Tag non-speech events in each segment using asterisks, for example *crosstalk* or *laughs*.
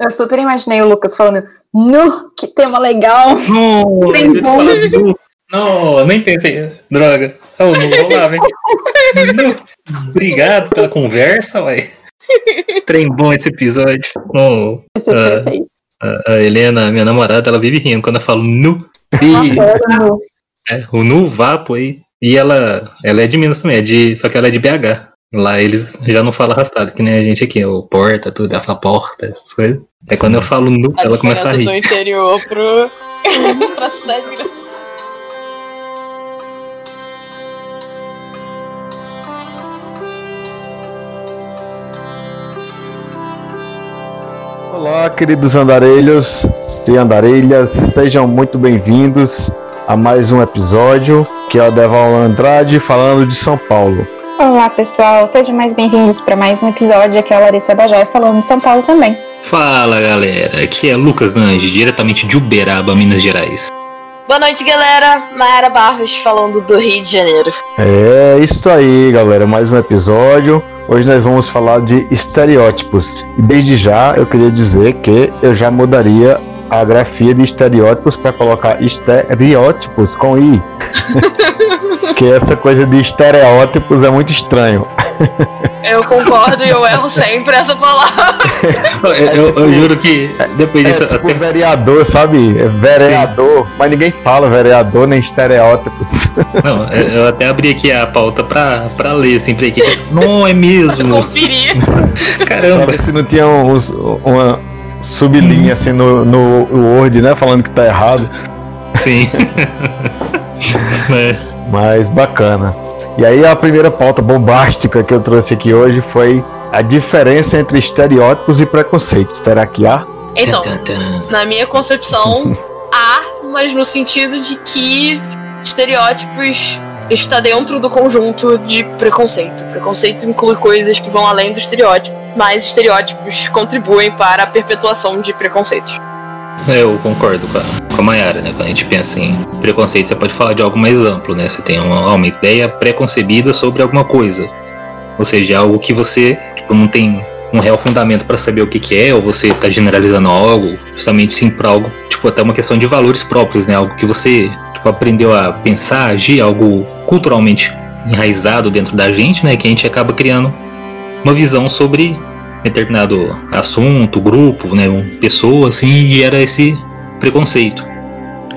Eu super imaginei o Lucas falando, nu, que tema legal. Bom. fala nu. Não, nem pensei. Droga. Ô, nu, vamos lá, vem. Nu. Obrigado pela conversa, ué. Trem bom esse episódio. Oh, Esse é perfeito. a, a Helena, minha namorada, ela vive rindo quando eu falo nu. E, adoro nu. é, o nu, vapo aí. E ela, ela é de Minas também, é de, só que ela é de BH. Lá eles já não falam arrastado, que nem a gente aqui, o porta, tudo, ela fala porta, essas coisas. É quando eu falo nu, A ela começa a diferença do rir. interior pro... *laughs* pra cidade grande. Olá, queridos andarilhos e andarilhas, sejam muito bem-vindos a mais um episódio que é o Deval Andrade falando de São Paulo. Olá, pessoal. Sejam mais bem-vindos para mais um episódio. Aqui é a Larissa Bajai falando de São Paulo também. Fala galera, aqui é Lucas Nange, diretamente de Uberaba, Minas Gerais. Boa noite, galera. Mayara Barros falando do Rio de Janeiro. É isso aí, galera, mais um episódio. Hoje nós vamos falar de estereótipos. E desde já eu queria dizer que eu já mudaria a grafia de estereótipos para colocar estereótipos com i. *laughs* que essa coisa de estereótipos é muito estranho. Eu concordo e eu erro *laughs* sempre essa palavra. Eu, eu- eu juro que depois É disso tipo até vereador, sabe? É vereador, mas ninguém fala vereador nem estereótipos. *laughs* Não, eu até abri aqui a pauta pra, pra ler, assim, pra aqui. Não é mesmo? Conferir. *laughs* Caramba. ver se não tinha uns- uma sublinha assim no, no Word, né? Falando que tá errado. Sim. É, Mas bacana. E aí a primeira pauta bombástica que eu trouxe aqui hoje foi a diferença entre estereótipos e preconceitos. Será que há? Então, na minha concepção, *laughs* há, mas no sentido de que estereótipos está dentro do conjunto de preconceito. Preconceito inclui coisas que vão além do estereótipo, mas estereótipos contribuem para a perpetuação de preconceitos. Eu concordo com a, com a Mayara, né? Quando a gente pensa em preconceito, você pode falar de algo mais amplo, né? Você tem uma, uma ideia preconcebida sobre alguma coisa. Ou seja, é algo que você tipo, não tem um real fundamento para saber o que, que é, ou você tá generalizando algo, justamente sim para algo, tipo, até uma questão de valores próprios, né? Algo que você tipo, aprendeu a pensar, agir, algo culturalmente enraizado dentro da gente, né? Que a gente acaba criando uma visão sobre determinado assunto, grupo, né, pessoa, assim, e era esse preconceito.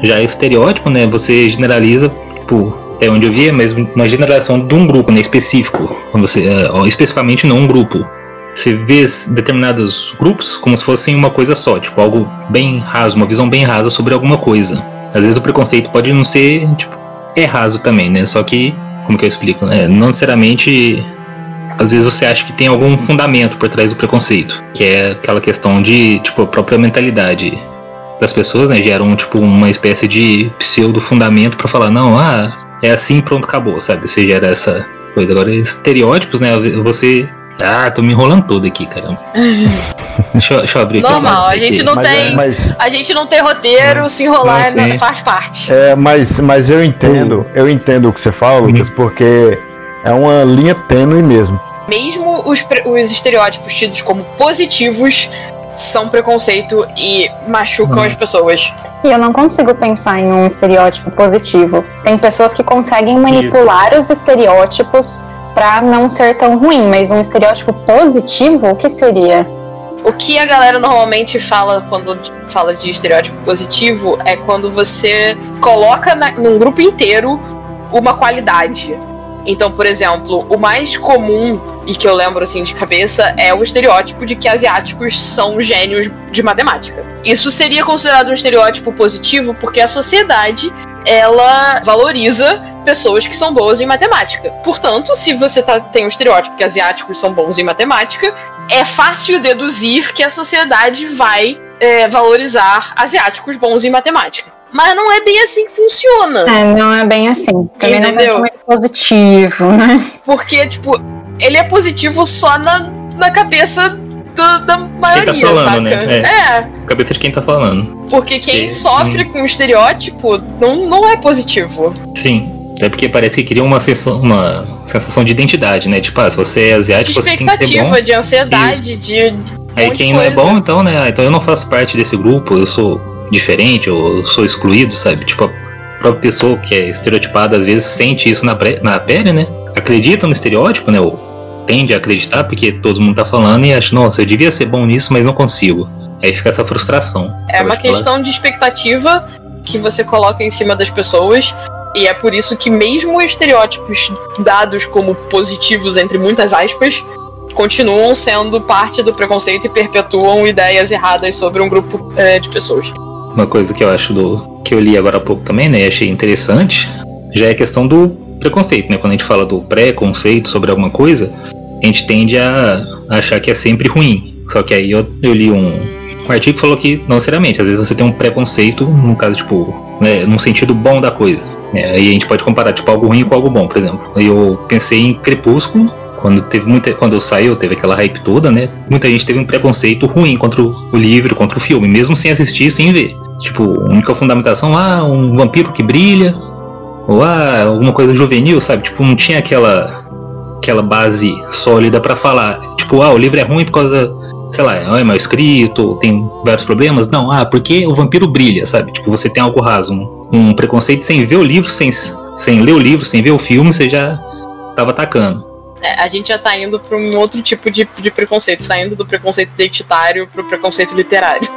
Já estereótipo, né, você generaliza, tipo, até onde eu via, mas uma generalização de um grupo, né, específico, você, ó, especificamente não um grupo. Você vê determinados grupos como se fossem uma coisa só, tipo, algo bem raso, uma visão bem rasa sobre alguma coisa. Às vezes o preconceito pode não ser, tipo, é raso também, né, só que, como que eu explico, né, não necessariamente às vezes você acha que tem algum fundamento por trás do preconceito, que é aquela questão de, tipo, a própria mentalidade das pessoas, né, geram, tipo, uma espécie de pseudo fundamento pra falar, não, ah, é assim, pronto, acabou, sabe? Você gera essa coisa. Agora, estereótipos, né, você... Ah, tô me enrolando todo aqui, caramba. *laughs* deixa, eu, deixa eu abrir aqui. Normal, a gente não mas, é, tem. mas, A gente não tem roteiro, se enrolar Não, sim. na- faz parte. é, mas, mas eu entendo, eu entendo o que você fala, Lucas, porque é uma linha tênue mesmo. Mesmo os, os estereótipos tidos como positivos são preconceito e machucam as pessoas. E eu não consigo pensar em um estereótipo positivo. Tem pessoas que conseguem manipular os estereótipos para não ser tão ruim, mas um estereótipo positivo, o que seria? O que a galera normalmente fala quando fala de estereótipo positivo é quando você coloca na- num grupo inteiro uma qualidade. Então, por exemplo, o mais comum e que eu lembro assim de cabeça é o estereótipo de que asiáticos são gênios de matemática. Isso seria considerado um estereótipo positivo porque a sociedade ela valoriza pessoas que são boas em matemática. Portanto, se você tá- tem um estereótipo que asiáticos são bons em matemática, é fácil deduzir que a sociedade vai é, valorizar asiáticos bons em matemática. Mas não é bem assim que funciona. É, não é bem assim. Também Entendeu? não é muito positivo, né? Porque, tipo, ele é positivo só na, na cabeça do- da maioria, falando, saca? né? É. Cabeça de quem tá falando. porque quem Sim. sofre com o estereótipo não, não é positivo. Sim. Até porque parece que cria uma sensação, uma sensação de identidade, né? Tipo, ah, se você é De asiático, você tem que ser bom. expectativa, de ansiedade, de Aí quem não é bom, então, né? Ah, então eu não faço parte desse grupo, eu sou diferente, ou sou excluído, sabe? Tipo, a própria pessoa que é estereotipada às vezes sente isso na, na pele, né? Acredita no estereótipo, né? Ou tende a acreditar porque todo mundo tá falando e acha, nossa, eu devia ser bom nisso, mas não consigo. Aí fica essa frustração. É uma questão falar. de expectativa que você coloca em cima das pessoas. E é por isso que mesmo estereótipos dados como positivos, entre muitas aspas, continuam sendo parte do preconceito e perpetuam ideias erradas sobre um grupo é, de pessoas. Uma coisa que eu acho do que eu li agora há pouco também, né, achei interessante, já é a questão do preconceito, né? Quando a gente fala do preconceito sobre alguma coisa, a gente tende a achar que é sempre ruim. Só que aí eu, eu li um, um artigo que falou que não seriamente, às vezes você tem um preconceito, no caso, tipo, né, num sentido bom da coisa. É, aí a gente pode comparar, tipo, algo ruim com algo bom, por exemplo. Eu pensei em Crepúsculo, quando teve muita, quando saiu, teve aquela hype toda, né? Muita gente teve um preconceito ruim contra o, livro, contra o filme, mesmo sem assistir, sem ver. Tipo, única fundamentação, ah, um vampiro que brilha, ou ah, alguma coisa juvenil, sabe? Tipo, não tinha aquela aquela base sólida para falar, tipo, ah, o livro é ruim por causa, sei lá, é mal escrito, tem vários problemas. Não, ah, porque o vampiro brilha, sabe? Tipo, você tem algo raso, um, um preconceito sem ver o livro, sem, sem ler o livro, sem ver o filme, você já tava atacando. É, a gente já tá indo para um outro tipo de, de preconceito, saindo do preconceito identitário pro preconceito literário.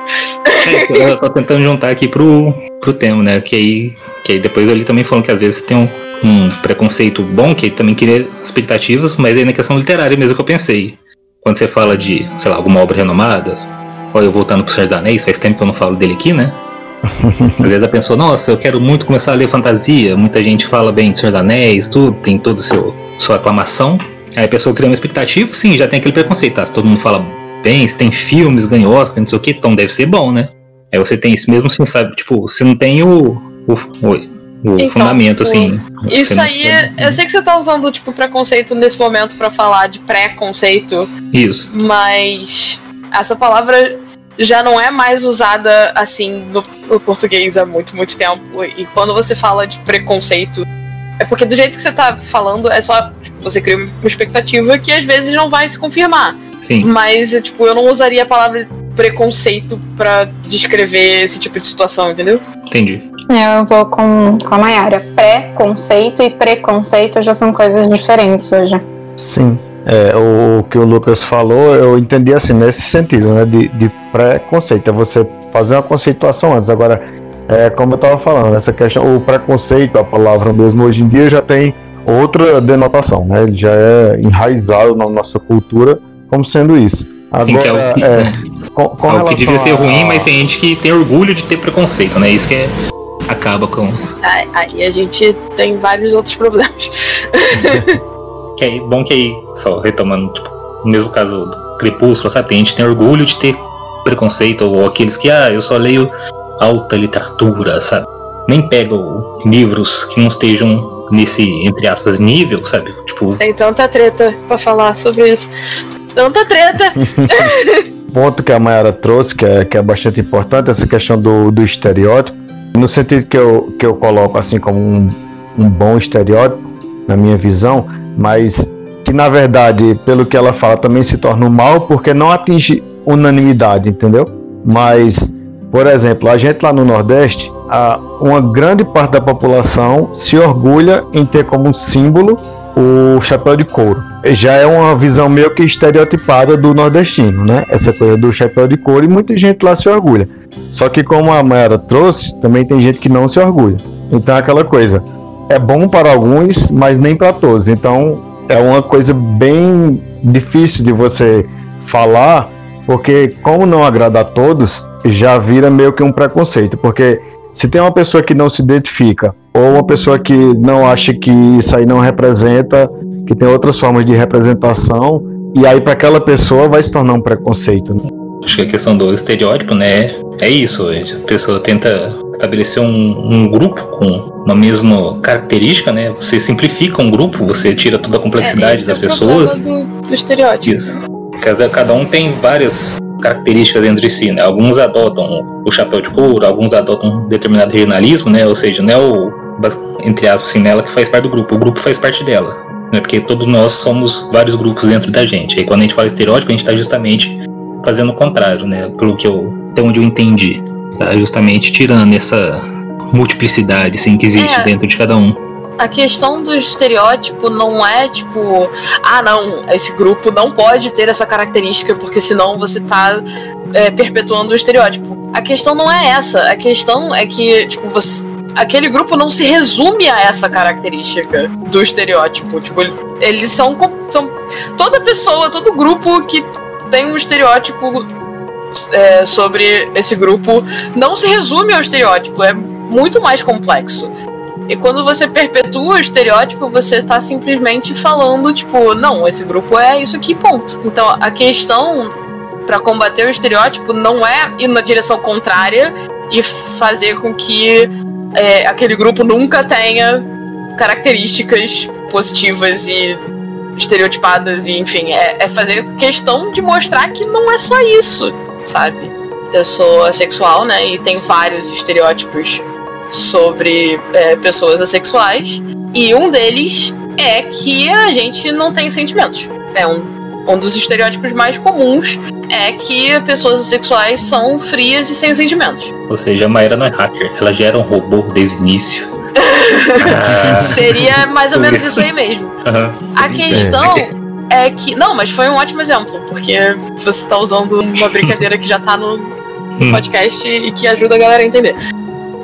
É, eu tô tentando juntar aqui pro, pro tema, né? Que aí, que aí depois eu li também falando que às vezes você tem um, um preconceito bom, que também queria expectativas, mas aí na questão literária mesmo que eu pensei. Quando você fala de, sei lá, alguma obra renomada, olha eu voltando pro Senhor dos Anéis, faz tempo que eu não falo dele aqui, né? *laughs* Às vezes a pessoa, nossa, eu quero muito começar a ler fantasia, muita gente fala bem de Senhor dos Anéis, tudo, tem todo o seu sua aclamação. Aí a pessoa cria uma expectativa, sim, já tem aquele preconceito, tá? Se todo mundo fala bem, se tem filmes, ganha Oscar, não sei o que, então deve ser bom, né? Aí você tem isso mesmo assim, sabe? Tipo, você não tem o, o, o, o então, fundamento, assim. Isso aí, eu sei que você tá usando, tipo, preconceito nesse momento para falar de pré-conceito. Isso. Mas essa palavra já não é mais usada assim no, no, português há muito, muito tempo. E quando você fala de preconceito, é porque do jeito que você tá falando, é só você cria uma expectativa que às vezes não vai se confirmar. Sim. Mas, tipo, eu não usaria a palavra preconceito para descrever esse tipo de situação, entendeu? Entendi. Eu vou com, com a Mayara. Pré-conceito e preconceito já são coisas diferentes hoje. Sim. É, o, que o Lucas falou, eu entendi assim, nesse sentido, né? De, de pré-conceito. É você fazer uma conceituação antes. Agora, é, como eu estava falando, essa questão, o preconceito, a palavra mesmo, hoje em dia já tem outra denotação, né? Ele já é enraizado na nossa cultura como sendo isso. Agora, Sim, que é o que, é, *laughs* com, com é o que devia ser a... ruim, mas tem gente que tem orgulho de ter preconceito, né? Isso que é, acaba com. Aí a gente tem vários outros problemas. *laughs* que é bom que aí, só retomando, tipo, no mesmo caso do Crepúsculo, sabe? Tem gente que tem orgulho de ter preconceito, ou aqueles que, ah, eu só leio alta literatura, sabe? Nem pegam livros que não estejam nesse, entre aspas, nível, sabe? Tipo. Tem tanta treta pra falar sobre isso. Tanta treta! *laughs* ponto que a Mayara trouxe, que é, que é bastante importante, essa questão do, do estereótipo, no sentido que eu, que eu coloco assim como um, um bom estereótipo, na minha visão, mas que na verdade, pelo que ela fala, também se torna um mal porque não atinge unanimidade, entendeu? Mas, por exemplo, a gente lá no Nordeste, uma grande parte da população se orgulha em ter como símbolo o chapéu de couro. Já é uma visão meio que estereotipada do nordestino, né? Essa coisa do chapéu de couro e muita gente lá se orgulha. Só que como a Mayara trouxe, também tem gente que não se orgulha. Então é aquela coisa, é bom para alguns, mas nem para todos. Então é uma coisa bem difícil de você falar, porque como não agrada a todos, já vira meio que um preconceito, porque se tem uma pessoa que não se identifica, ou uma pessoa que não acha que isso aí não representa, que tem outras formas de representação, e aí para aquela pessoa vai se tornar um preconceito. Né? Acho que a questão do estereótipo, né, é isso. A pessoa tenta estabelecer um, um grupo com uma mesma característica, né? Você simplifica um grupo, você tira toda a complexidade é, das é pessoas. Do, do estereótipo. Isso. Cada um tem várias características dentro de si, né? Alguns adotam o chapéu de couro, alguns adotam um determinado regionalismo, né? Ou seja, não é o, entre aspas, assim, nela que faz parte do grupo, o grupo faz parte dela. Né? Porque todos nós somos vários grupos dentro da gente. Aí quando a gente fala estereótipo, a gente está justamente fazendo o contrário, né? Pelo que eu, até onde eu entendi. Tá justamente tirando essa multiplicidade assim, que existe é. dentro de cada um. A questão do estereótipo não é tipo, ah, não, esse grupo não pode ter essa característica porque senão você tá é, perpetuando o estereótipo. A questão não é essa. A questão é que, tipo, você, aquele grupo não se resume a essa característica do estereótipo. Tipo, eles são, são toda pessoa, todo grupo que tem um estereótipo é, sobre esse grupo não se resume ao estereótipo, é muito mais complexo. E quando você perpetua o estereótipo, você tá simplesmente falando, tipo, não, esse grupo é isso aqui, ponto. Então a questão para combater o estereótipo não é ir na direção contrária e fazer com que é, aquele grupo nunca tenha características positivas e estereotipadas, e enfim, é, é fazer questão de mostrar que não é só isso, sabe? Eu sou assexual, né? E tem vários estereótipos sobre é, pessoas assexuais. E um deles é que a gente não tem sentimentos. É um, um dos estereótipos mais comuns é que pessoas assexuais são frias e sem sentimentos. Ou seja, a Maíra não é hacker, ela já era um robô desde o início. ah. *laughs* Seria mais ou menos isso aí mesmo. *laughs* Uhum. A questão é. é que. Não, mas foi um ótimo exemplo, porque você tá usando uma brincadeira que já tá no hum. podcast e que ajuda a galera a entender.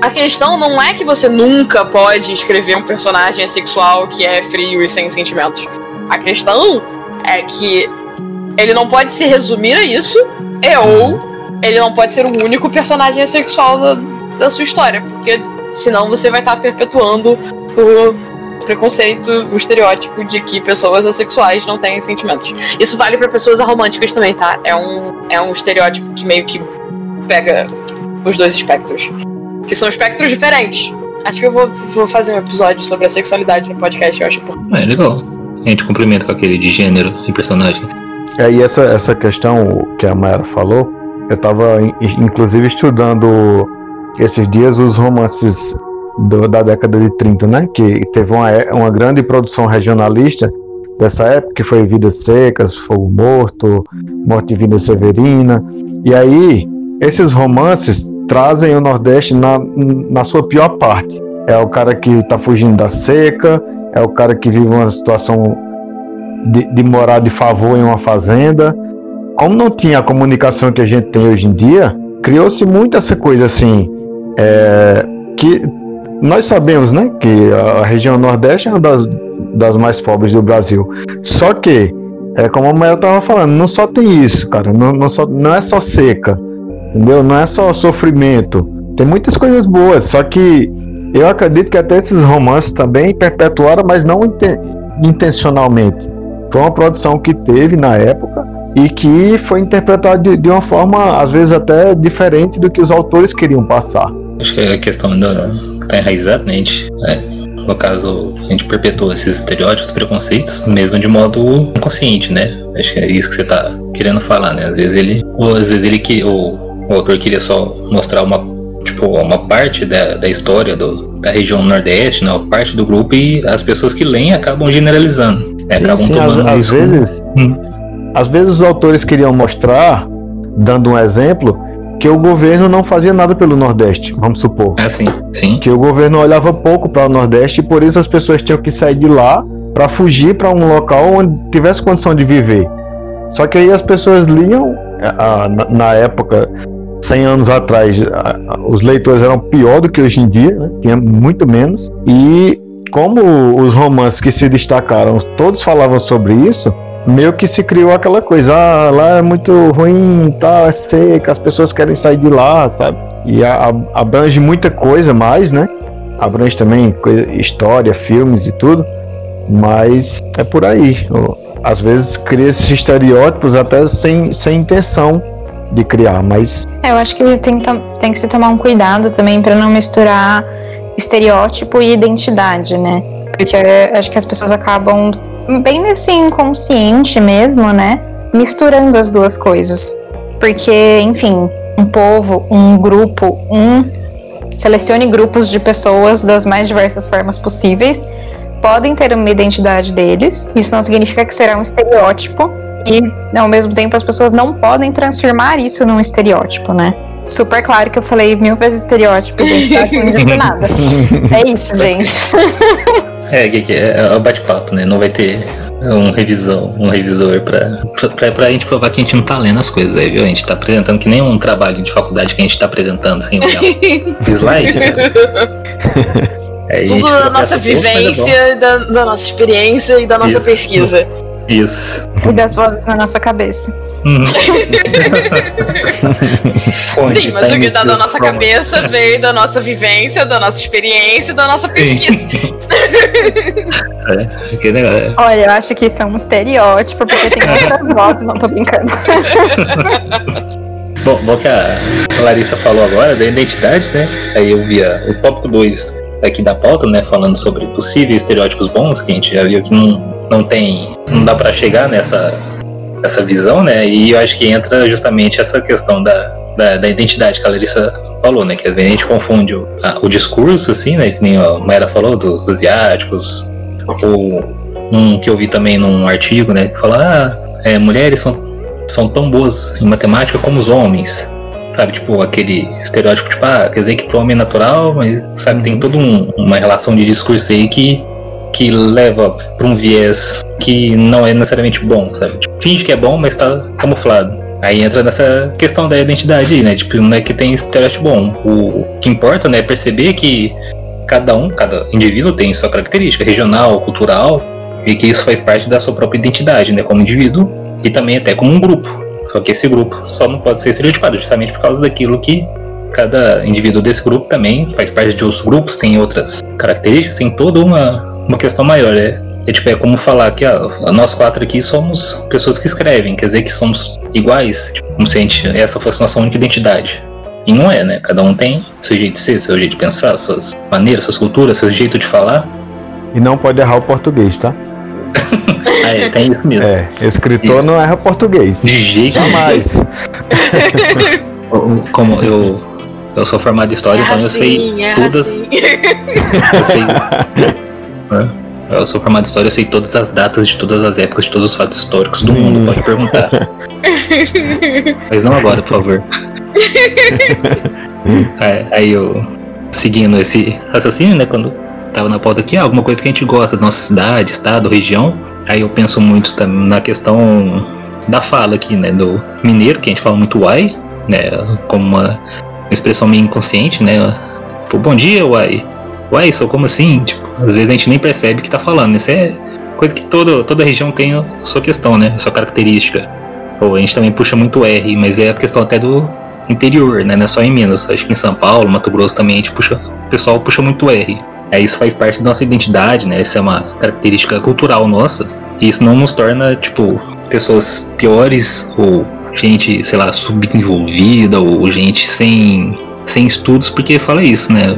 A questão não é que você nunca pode escrever um personagem sexual que é frio e sem sentimentos. A questão é que ele não pode se resumir a isso, e ou ele não pode ser o único personagem sexual da, da sua história, porque senão você vai estar perpetuando o preconceito, o estereótipo de que pessoas assexuais não têm sentimentos. Isso vale para pessoas aromânticas também, tá? É um, é um estereótipo que meio que pega os dois espectros que são espectros diferentes. Acho que eu vou, vou fazer um episódio sobre a sexualidade no podcast, eu acho. É legal. A gente cumprimenta com aquele de gênero em personagens. É, e essa, essa questão que a Mayara falou, eu estava inclusive estudando esses dias os romances do, da década de 30, né? Que teve uma, uma grande produção regionalista dessa época, que foi Vidas Secas, Fogo Morto, Morte Divina Severina. E aí, esses romances trazem o Nordeste na, na sua pior parte. É o cara que está fugindo da seca, é o cara que vive uma situação de, de morar de favor em uma fazenda. Como não tinha a comunicação que a gente tem hoje em dia, criou-se muito essa coisa assim, é, que nós sabemos, né, que a região Nordeste é uma das, das mais pobres do Brasil. Só que, é como a Maia estava falando, não só tem isso, cara, não, não, só, não é só seca Entendeu? Não é só sofrimento. Tem muitas coisas boas, só que eu acredito que até esses romances também perpetuaram, mas não intencionalmente. Foi uma produção que teve na época e que foi interpretada de, de, uma forma, às vezes, até diferente do que os autores queriam passar. Acho que a questão da tá enraizada, né? Gente, é, no caso, a gente perpetua esses estereótipos, preconceitos, mesmo de modo inconsciente, né? Acho que é isso que você tá querendo falar, né? Às vezes ele, ou às vezes ele que, ou o autor queria só mostrar uma, tipo, uma parte da, da história do, da região Nordeste, né, uma parte do grupo, e as pessoas que leem acabam generalizando. Né, sim, acabam sim, tomando às, isso. Às vezes, hum. às vezes os autores queriam mostrar, dando um exemplo, que o governo não fazia nada pelo Nordeste, vamos supor. Ah, sim, sim. Que o governo olhava pouco para o Nordeste e por isso as pessoas tinham que sair de lá para fugir para um local onde tivesse condição de viver. Só que aí as pessoas liam, a, a, na época, 100 anos atrás os leitores eram pior do que hoje em dia, né? tinha muito menos. E como os romances que se destacaram, todos falavam sobre isso, meio que se criou aquela coisa, ah, lá é muito ruim, tá, é seca, as pessoas querem sair de lá, sabe? E a, a, abrange muita coisa mais, né? Abrange também coisa, história, filmes e tudo, mas é por aí. Às vezes cria esses estereótipos até sem, sem intenção de criar, mas. É, eu acho que tem, tem que se tomar um cuidado também para não misturar estereótipo e identidade, né? Porque acho que as pessoas acabam bem nesse inconsciente mesmo, né? Misturando as duas coisas. Porque, enfim, um povo, um grupo, um. Selecione grupos de pessoas das mais diversas formas possíveis. Podem ter uma identidade deles. Isso não significa que será um estereótipo E ao mesmo tempo as pessoas não podem transformar isso num estereótipo, né? Super claro que eu falei mil vezes estereótipo, identidade não digo nada. *laughs* É isso, gente. É, que é, é o bate-papo, né? Não vai ter um revisão, um revisor pra, pra, pra gente provar que a gente não tá lendo as coisas aí, viu? A gente tá apresentando que nem um trabalho de faculdade que a gente tá apresentando sem olhar *laughs* slides. Né? *laughs* Tudo da nossa vivência, da, da, nossa experiência e da nossa Isso. pesquisa. Isso. E das vozes na nossa cabeça. Uhum. *laughs* Sim, mas o que tá na nossa promo. cabeça veio da nossa vivência, da nossa experiência e da nossa pesquisa. *laughs* É, que negócio. Olha, eu acho que isso é um estereótipo, porque tem outras *laughs* vozes, não tô brincando. Bom, bom que a Larissa falou agora da identidade, né? Aí eu via o tópico 2 aqui da pauta, né? Falando sobre possíveis estereótipos bons, que a gente já viu que não, não tem. não dá pra chegar nessa essa visão, né? E eu acho que entra justamente essa questão da, da, da identidade que a Larissa falou, né? Que às vezes a gente confunde o, a- o discurso, assim, né? Que nem a Maera falou, dos asiáticos, ou um que eu vi também num artigo, né? Que fala, ah, é, mulheres são são tão boas em matemática como os homens. Sabe, tipo, aquele estereótipo, tipo, ah, quer dizer que pro homem é natural, mas, sabe, tem toda um- uma relação de discurso aí que, que leva pra um viés que não é necessariamente bom, sabe? Tipo, finge que é bom, mas tá camuflado. Aí entra nessa questão da identidade aí, né? Tipo, não é que tem estereótipo bom. O que importa, né, é perceber que cada um, cada indivíduo tem sua característica regional, cultural, e que isso faz parte da sua própria identidade, né, como indivíduo e também até como um grupo. Só que esse grupo só não pode ser estereotipado justamente por causa daquilo que cada indivíduo desse grupo também faz parte de outros grupos, tem outras características, tem toda uma, uma questão maior. É, é, tipo, é como falar que ah, nós quatro aqui somos pessoas que escrevem, quer dizer que somos iguais, tipo, como se a gente, essa fosse nossa única identidade. E não é, né? Cada um tem seu jeito de ser, seu jeito de pensar, suas maneiras, suas culturas, seu jeito de falar. E não pode errar o português, tá? *laughs* Ah, é, tem isso mesmo. É, escritor Isso. não erra português. De jeito. Jamais. *laughs* Como eu, eu sou formado em história, então eu sei é todas. assim. Eu sei. *laughs* né? Eu sou formado em história, eu sei todas as datas de todas as épocas, de todos os fatos históricos do Sim. mundo, pode perguntar. *laughs* Mas não agora, por favor. *laughs* É, aí eu, seguindo esse raciocínio, né, quando tava na pauta aqui, ah, alguma coisa que a gente gosta da nossa cidade, estado, região, aí eu penso muito também na questão da fala aqui, né, do mineiro, que a gente fala muito uai, né, como uma expressão meio inconsciente, né, tipo, bom dia, uai, uai, sou como assim, tipo, às vezes a gente nem percebe que tá falando, isso é coisa que toda, toda região tem a sua questão, né, a sua característica. Ou a gente também puxa muito R, mas é a questão até do interior, né? Não é só em Minas. Acho que em São Paulo, Mato Grosso também a gente puxa. O pessoal puxa muito R. Aí isso faz parte da nossa identidade, né? Essa é uma característica cultural nossa. E isso não nos torna, tipo, pessoas piores ou gente, sei lá, subdesenvolvida ou gente sem, sem estudos, porque fala isso, né?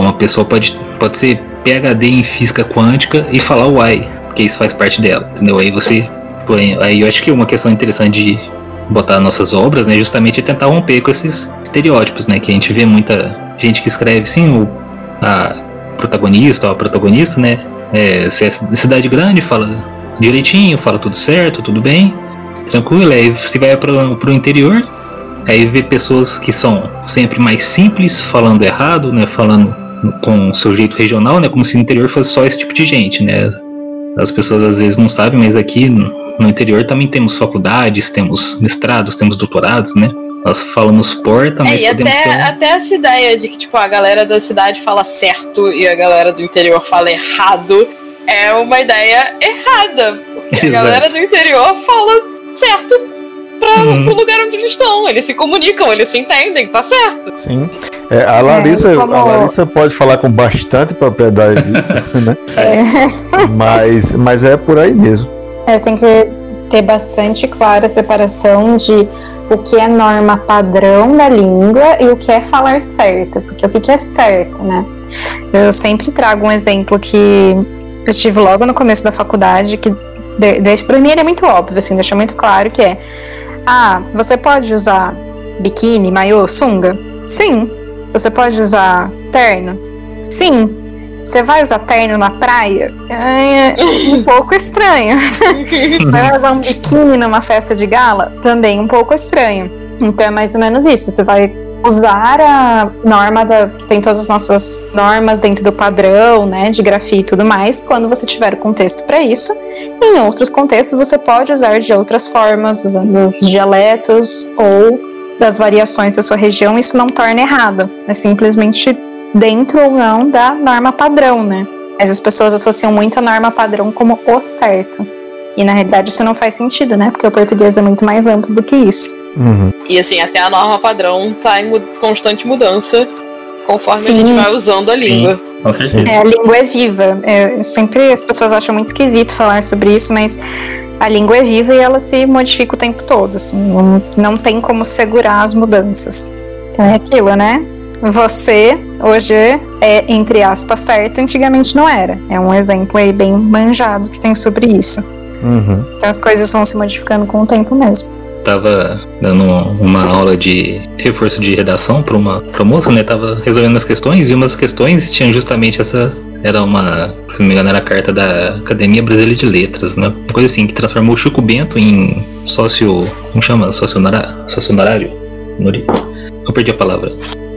Uma pessoa pode, pode ser PhD em física quântica e falar uai, porque isso faz parte dela, entendeu? Aí você. põe- Aí eu acho que uma questão interessante de botar nossas obras, né, justamente é tentar romper com esses estereótipos, né, que a gente vê muita gente que escreve sim o a protagonista ou a protagonista, né, é, se é cidade grande fala direitinho, fala tudo certo, tudo bem, tranquilo, aí se vai pro, pro interior, aí vê pessoas que são sempre mais simples, falando errado, né, falando com o seu jeito regional, né, como se no interior fosse só esse tipo de gente, né, as pessoas às vezes não sabem, mas aqui no interior também temos faculdades, temos mestrados, temos doutorados, né? Nós falamos porta, É, mas e podemos até, ter um... até essa ideia de que, tipo, a galera da cidade fala certo e a galera do interior fala errado é uma ideia errada. Porque a *laughs* Exato. galera do interior fala certo pra, Uhum. pro lugar onde eles estão. Eles se comunicam, eles se entendem, tá certo. Sim. É, a, Larissa, como- a Larissa pode falar com bastante propriedade disso, *laughs* né? Mas, mas é por aí mesmo. É, tem que ter bastante clara a separação de o que é norma padrão da língua e o que é falar certo, porque o que que é certo, né? Eu sempre trago um exemplo que eu tive logo no começo da faculdade, que de, de, pra mim ele é muito óbvio, assim, deixa muito claro que é ah, você pode usar biquíni, maiô, sunga? Sim. Você pode usar terno? Sim. Você vai usar terno na praia? É um *laughs* pouco estranho. *laughs* vai usar um biquíni numa festa de gala? Também um pouco estranho. Então é mais ou menos isso. Você vai usar a norma da, que tem todas as nossas normas dentro do padrão, né, de grafia e tudo mais, quando você tiver o contexto para isso. Em outros contextos, você pode usar de outras formas, usando os dialetos ou das variações da sua região, isso não torna errado. É simplesmente dentro ou não da norma padrão, né? Mas as pessoas associam muito a norma padrão como o certo. E na realidade isso não faz sentido, né? Porque o português é muito mais amplo do que isso. Uhum. E assim, até a norma padrão tá em constante mudança conforme Sim. a gente vai usando a língua. Sim, com certeza. É, a língua é viva. É, sempre as pessoas acham muito esquisito falar sobre isso, mas a língua é viva e ela se modifica o tempo todo, assim, não, não tem como segurar as mudanças. Então é aquilo, né? Você hoje é, entre aspas, certo, antigamente não era. É um exemplo aí bem manjado que tem sobre isso. Uhum. Então as coisas vão se modificando com o tempo mesmo. Tava dando uma aula de reforço de redação para uma pra moça, né? Tava resolvendo as questões e umas questões tinham justamente essa era uma, se não me engano, era a carta da Academia Brasileira de Letras, né? Uma coisa assim, que transformou o Chico Bento em sócio. Como chama? Sócio honorário? Eu perdi a palavra.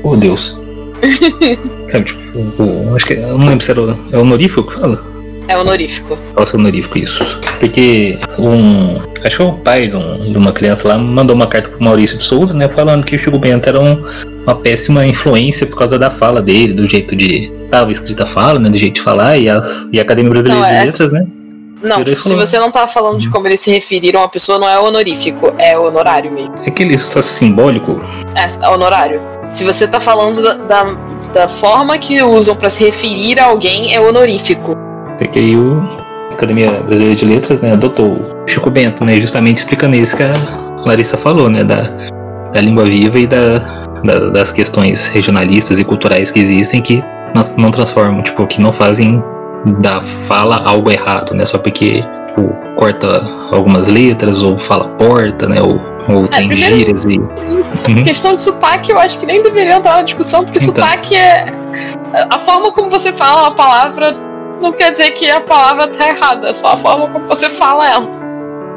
Oh, Deus. *laughs* Sabe, tipo, o, acho que. Eu não lembro se era. É honorífico que fala? É honorífico. Nossa, honorífico, isso. Porque um. Acho que o pai de, um, de, uma criança lá mandou uma carta pro Maurício de Souza, né? Falando que o Chico Bento era um, uma péssima influência por causa da fala dele, do jeito de. Tava escrita a fala, né? Do jeito de falar, e, as, e a Academia Brasileira não, de é Letras, né? Não, tipo, se você não tá falando de como eles se referiram a pessoa, não é honorífico, é honorário mesmo. É aquele só simbólico? É, é honorário. Se você tá falando da, da, da forma que usam para se referir a alguém, é honorífico. Até que aí o Academia Brasileira de Letras, né, adotou Chico Bento, né, justamente explicando isso que a Larissa falou, né, da, da língua viva e da, da, das questões regionalistas e culturais que existem que não transformam, tipo, que não fazem da fala algo errado, né, só porque tipo, corta algumas letras ou fala porta, né, ou, ou é, tem primeiro, gírias e... Uhum. Questão de sotaque eu acho que nem deveria entrar na discussão, porque então. sotaque é... A forma como você fala uma palavra não quer dizer que a palavra tá errada, é só a forma como você fala ela.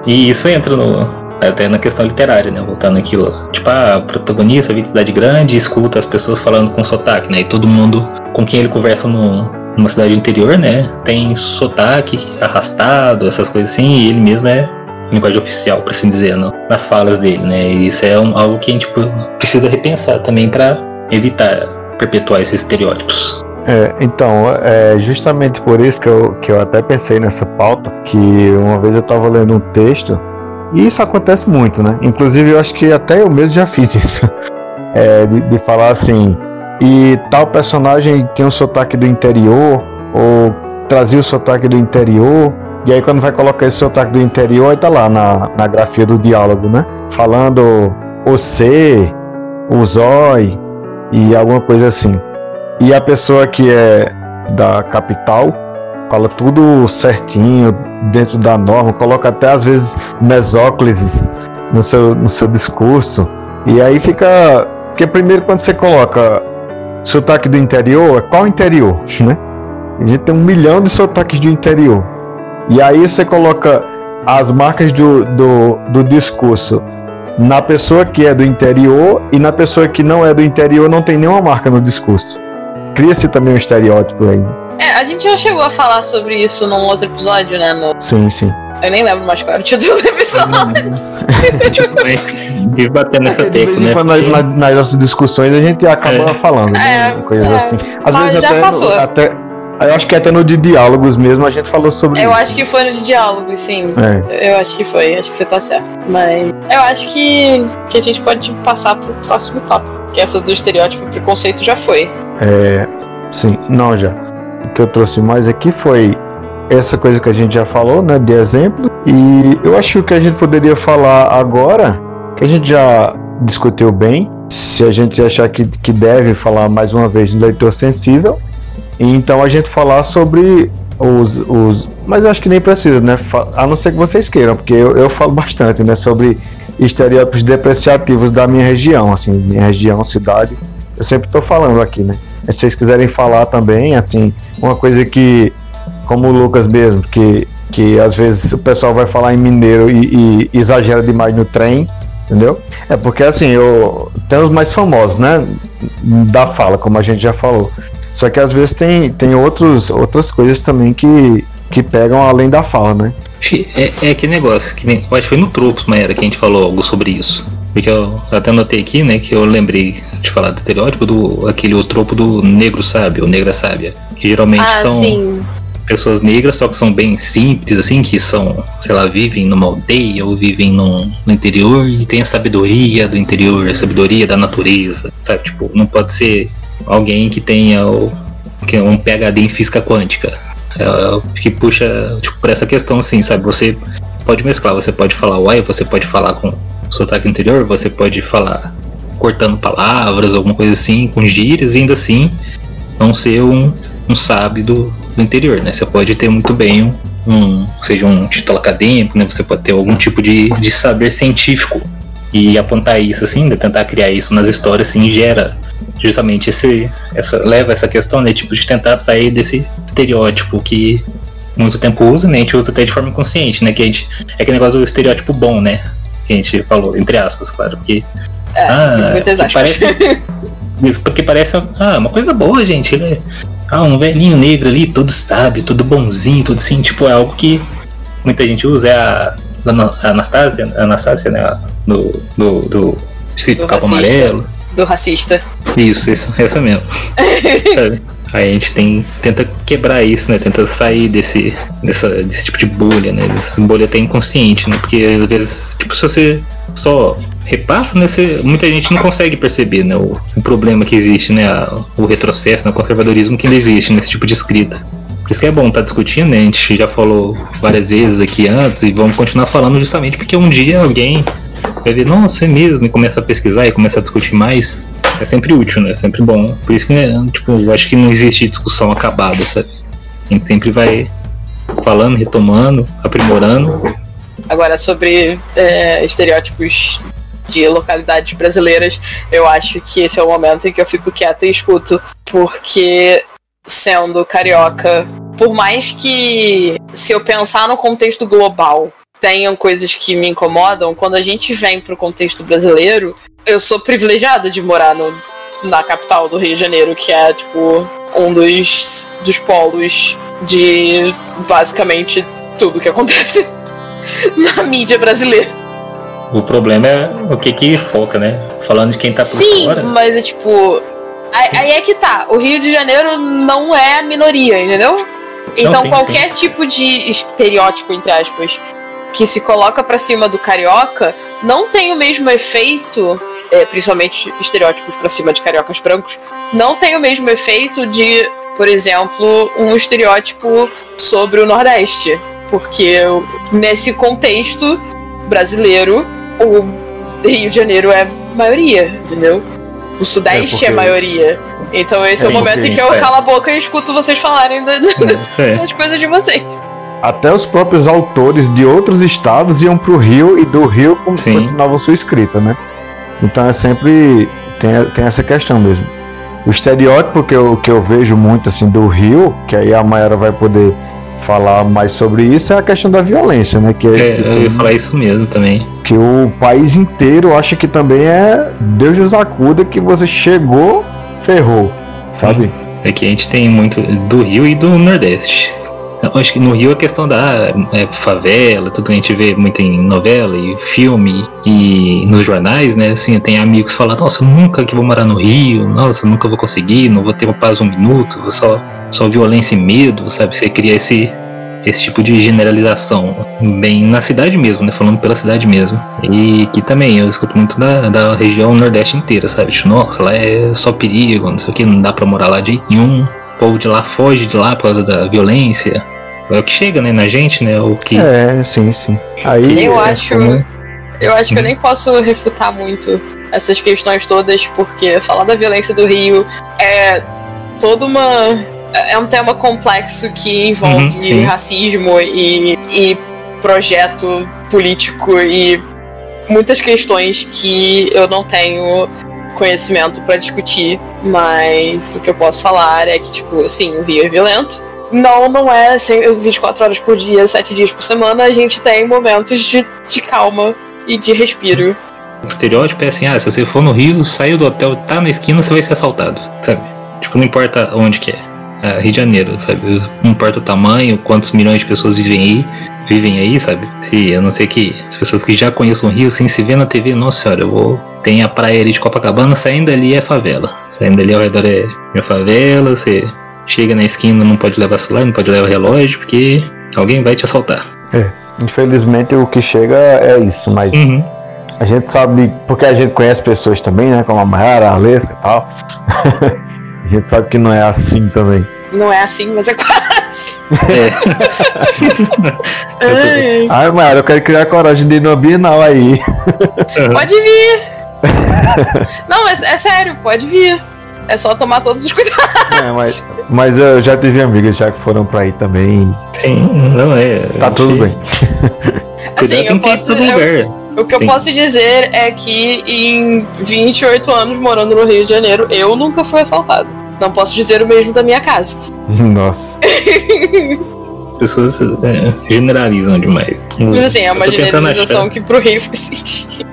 E isso entra no, até na questão literária, né? Voltando aquilo. Tipo, a protagonista vive de cidade grande escuta as pessoas falando com sotaque, né? E todo mundo com quem ele conversa no, numa cidade interior, né? Tem sotaque arrastado, essas coisas assim, e ele mesmo é linguagem oficial, por assim dizer, nas falas dele, né? E isso é um, algo que a gente tipo, precisa repensar também para evitar perpetuar esses estereótipos. É, então, é justamente por isso que eu, que eu até pensei nessa pauta, que uma vez eu estava lendo um texto, e isso acontece muito, né? Inclusive eu acho que até eu mesmo já fiz *laughs* isso. É, de, de, falar assim, e tal personagem tem um sotaque do interior, ou trazia o sotaque do interior, e aí quando vai colocar esse sotaque do interior, aí tá lá na, na grafia do diálogo, né? Falando o C, o zói e alguma coisa assim. E a pessoa que é da capital fala tudo certinho, dentro da norma, coloca até às vezes mesóclises no seu, no seu discurso. E aí fica. Porque primeiro quando você coloca sotaque do interior, é qual interior? *laughs* Né? A gente tem um milhão de sotaques do interior. E aí você coloca as marcas do, do, do discurso na pessoa que é do interior e na pessoa que não é do interior não tem nenhuma marca no discurso cria-se também um estereótipo aí. É, a gente já chegou a falar sobre isso num outro episódio, né? No... Sim, sim. Eu nem lembro mais qual era o título do episódio. tipo, e bater nessa é, tecla, né? Nas, nas, nas, nossas discussões a gente acaba é. falando, né? É, Coisas é. assim. Às Mas vezes já até, passou. No, até, eu acho que até no de diálogos mesmo a gente falou sobre Eu isso. acho que foi no de diálogos, sim. É. Eu acho que foi, acho que você tá certo. Mas eu acho que, que a gente pode passar pro próximo tópico. Que essa do estereótipo e preconceito já foi. É, sim, não já. O que eu trouxe mais aqui foi essa coisa que a gente já falou, né, de exemplo. E eu acho que o que a gente poderia falar agora, que a gente já discutiu bem, se a gente achar que, que deve falar mais uma vez no leitor sensível, então a gente falar sobre os, os. Mas acho que nem precisa, né? A não ser que vocês queiram, porque eu, eu falo *laughs* bastante, né? Sobre estereótipos depreciativos da minha região, assim, minha região, cidade. Eu sempre estou falando aqui, né? Se vocês quiserem falar também, assim, uma coisa que, como o Lucas mesmo, que, que às vezes o pessoal vai falar em mineiro e, e exagera demais no trem, entendeu? É porque assim, eu tem os mais famosos, né? Da fala, como a gente já falou. Só que às vezes tem, tem outros, outras coisas também que, que pegam além da fala, né? É, é que negócio, que nem, acho que foi no Tropos, Maera, que a gente falou algo sobre isso. Porque eu até notei aqui, né, que eu lembrei de falar do estereótipo do aquele o tropo do negro sábio, negra sábia, que geralmente Ah, são sim. pessoas negras, só que são bem simples, assim, que são, sei lá, vivem numa aldeia ou vivem num, no interior e tem a sabedoria do interior, a sabedoria da natureza, sabe? Tipo, não pode ser alguém que tenha o, que é um PhD em física quântica. É, que puxa, tipo, por essa questão, assim, sabe? Você pode mesclar, você pode falar uai, você pode falar com sotaque interior, você pode falar cortando palavras, alguma coisa assim, com gírias, ainda assim não ser um, um sábio do, do interior, né? Você pode ter muito bem um, um seja um título acadêmico, né? Você pode ter algum tipo de, de saber científico e apontar isso assim, né? tentar criar isso nas histórias, assim, gera justamente esse, essa leva essa questão, né? Tipo de tentar sair desse estereótipo que muito tempo usa, né? A gente usa até de forma inconsciente, né? Que a gente é aquele negócio do estereótipo bom, né? Que a gente falou entre aspas, claro, porque É, ah, muitas aspas. parece *laughs* isso porque parece ah, uma coisa boa, gente. Ele é ah, um velhinho negro ali, todo sábio, todo bonzinho, tudo assim, tipo, é algo que muita gente usa, é a, a Anastácia, a Anastácia, né? Do, do, do Círculo Do Capo racista. Amarelo. Do racista. Isso, isso, essa mesmo. *laughs* Aí a gente tem, tenta quebrar isso, né? Tenta sair desse, dessa, desse tipo de bolha, né? Bolha até inconsciente, né? Porque às vezes, tipo, se você só repassa, né? Você, muita gente não consegue perceber, né? O, o problema que existe, né? o retrocesso, né? o conservadorismo que ainda existe nesse tipo de escrita. Por isso que é bom estar discutindo, né? A gente já falou várias vezes aqui antes e vamos continuar falando justamente porque um dia alguém vai ver, nossa, é mesmo, e começa a pesquisar e começa a discutir mais é sempre útil, né? É sempre bom. Por isso que, né, tipo, eu acho que não existe discussão acabada, sabe? A gente sempre vai falando, retomando, aprimorando. Agora, sobre é, estereótipos de localidades brasileiras, eu acho que esse é o momento em que eu fico quieta e escuto, porque sendo carioca, por mais que se eu pensar no contexto global, tenham coisas que me incomodam, quando a gente vem pro contexto brasileiro, eu sou privilegiada de morar no, na capital do Rio de Janeiro, que é tipo um dos, dos polos de basicamente tudo que acontece *laughs* na mídia brasileira. O problema é o que que foca, né? Falando de quem tá por Sim, fora. mas é tipo. Aí, é que tá. O Rio de Janeiro não é a minoria, entendeu? Então sim, qualquer tipo de estereótipo, entre aspas, que se coloca pra cima do carioca não tem o mesmo efeito, é, principalmente estereótipos pra cima de cariocas brancos, não tem o mesmo efeito de, por exemplo, um estereótipo sobre o Nordeste. Porque nesse contexto brasileiro, o Rio de Janeiro é maioria, entendeu? O Sudeste é, porque- maioria. Então esse é, o É, momento em que eu é. calo a boca e escuto vocês falarem da- Isso é. *laughs* das coisas de vocês. Até os próprios autores de outros estados iam pro Rio e do Rio con- Sim. continuavam sua escrita, né? Então é sempre. Tem, tem essa questão mesmo. O estereótipo que eu, que eu vejo muito assim do Rio, que aí a Mayara vai poder falar mais sobre isso, é a questão da violência, né? Que, é, É, eu ia falar isso mesmo também. que o país inteiro acha que também é Deus nos acuda que você chegou, ferrou, sabe? É que a gente tem muito do Rio e do Nordeste. Acho que no Rio a questão da é, favela, tudo que a gente vê muito em novela e filme e nos jornais, né? Assim, tem amigos falando, nossa, nunca que vou morar no Rio, nossa, nunca vou conseguir, não vou ter paz um minuto, vou só, só violência e medo, sabe? Você cria esse, esse tipo de generalização bem na cidade mesmo, né? Falando pela cidade mesmo. E que também eu escuto muito da, da região Nordeste inteira, sabe? Tipo, nossa, lá é só perigo, não sei o que, não dá pra morar lá de nenhum. O povo de lá foge de lá por causa da violência. É o que chega, né, na gente, né? O que. É, sim, sim. Aí Eu é acho- comum. Eu acho que eu nem posso refutar muito essas questões todas, porque falar da violência do Rio é toda uma. É um tema complexo que envolve Uhum, racismo e, e projeto político e muitas questões que eu não tenho conhecimento para discutir, mas o que eu posso falar é que, tipo, sim, o Rio é violento. Não, não é 24 horas por dia, 7 dias por semana. A gente tem momentos de, de calma e de respiro. O estereótipo é assim, ah, se você for no Rio, saiu do hotel, tá na esquina, você vai ser assaltado, sabe? Tipo, não importa onde que é. é Rio de Janeiro, sabe? Não importa o tamanho, quantos milhões de pessoas vivem aí, vivem aí, sabe? Se eu não sei que as pessoas que já conhecem o Rio, sem se ver na TV, nossa senhora, eu vou. Tem a praia ali de Copacabana, saindo ali é favela. Saindo ali ao redor é minha favela, você chega na esquina, não pode levar celular, não pode levar relógio, porque alguém vai te assaltar. É, infelizmente o que chega é isso, mas. Uhum. A gente sabe, porque a gente conhece pessoas também, né? Como a Mayara, a Alesca e tal. *laughs* a gente sabe que não é assim também. Não é assim, mas é quase. É. Ai, Ai, Mayara, eu quero criar coragem de ir no Bienal aí. pode vir. *laughs* Não, é, é sério, pode vir. É só tomar todos os cuidados. É, mas, mas eu já tive amigas já que foram pra aí também. Sim, não é. Tá a tudo gente- bem. *laughs* Assim, eu em posso. eu- lugar. o que eu Tem- posso dizer é que em 28 anos morando no Rio de Janeiro, eu nunca fui assaltado. Não posso dizer o mesmo da minha casa. *laughs* Nossa. As *laughs* pessoas é, generalizam demais. Mas assim, é uma generalização achar. que pro Rio faz sentido.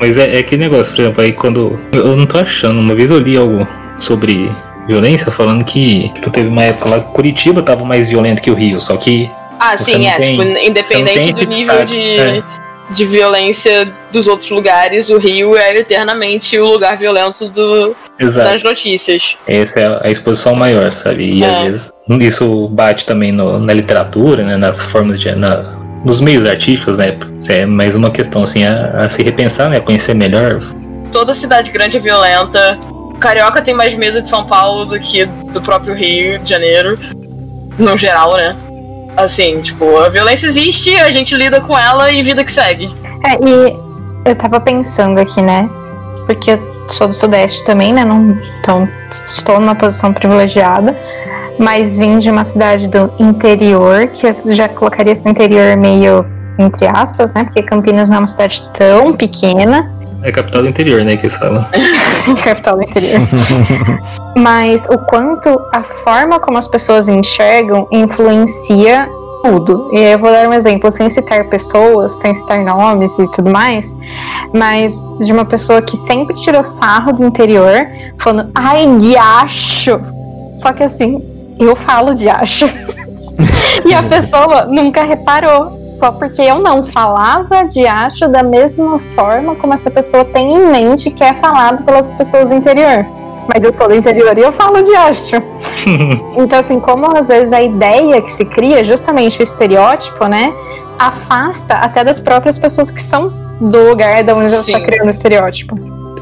Mas é, é aquele negócio, por exemplo, aí quando. Eu não tô achando, uma vez eu li algo sobre violência falando que tipo, teve uma época lá que Curitiba tava mais violento que o Rio, só que. Ah, sim, é. tem- tipo, independente do nível de, é. de violência dos outros lugares, o Rio é eternamente o lugar violento do, Exato. das notícias. Essa é a exposição maior, sabe? E É. às vezes isso bate também no- na literatura, né? Nas formas de. Na, nos meios artísticos, né? É mais uma questão assim a, a se repensar, né? Conhecer melhor. Toda cidade grande é violenta. Carioca tem mais medo de São Paulo do que do próprio Rio de Janeiro. No geral, né? Assim, tipo, a violência existe, a gente lida com ela e vida que segue. É, e eu tava pensando aqui, né? Porque eu sou do Sudeste também, né? Não, então estou numa posição privilegiada. Mas vim de uma cidade do interior, que eu já colocaria esse interior meio entre aspas, né? Porque Campinas não é uma cidade tão pequena. É capital do interior, né? Que falam. *laughs* capital do interior. *laughs* Mas o quanto a forma como as pessoas enxergam influencia tudo. E eu vou dar um exemplo, sem citar pessoas, sem citar nomes e tudo mais, mas de uma pessoa que sempre tirou sarro do interior, falando, ai, diacho. Só que assim, eu falo diacho. *laughs* e a pessoa nunca reparou. Só porque eu não falava diacho da mesma forma como essa pessoa tem em mente que é falado pelas pessoas do interior. Mas eu sou do interior e eu falo diacho. *laughs* Então, assim, como às vezes a ideia que se cria, justamente o estereótipo, né, afasta até das próprias pessoas que são do lugar da onde você está criando o estereótipo.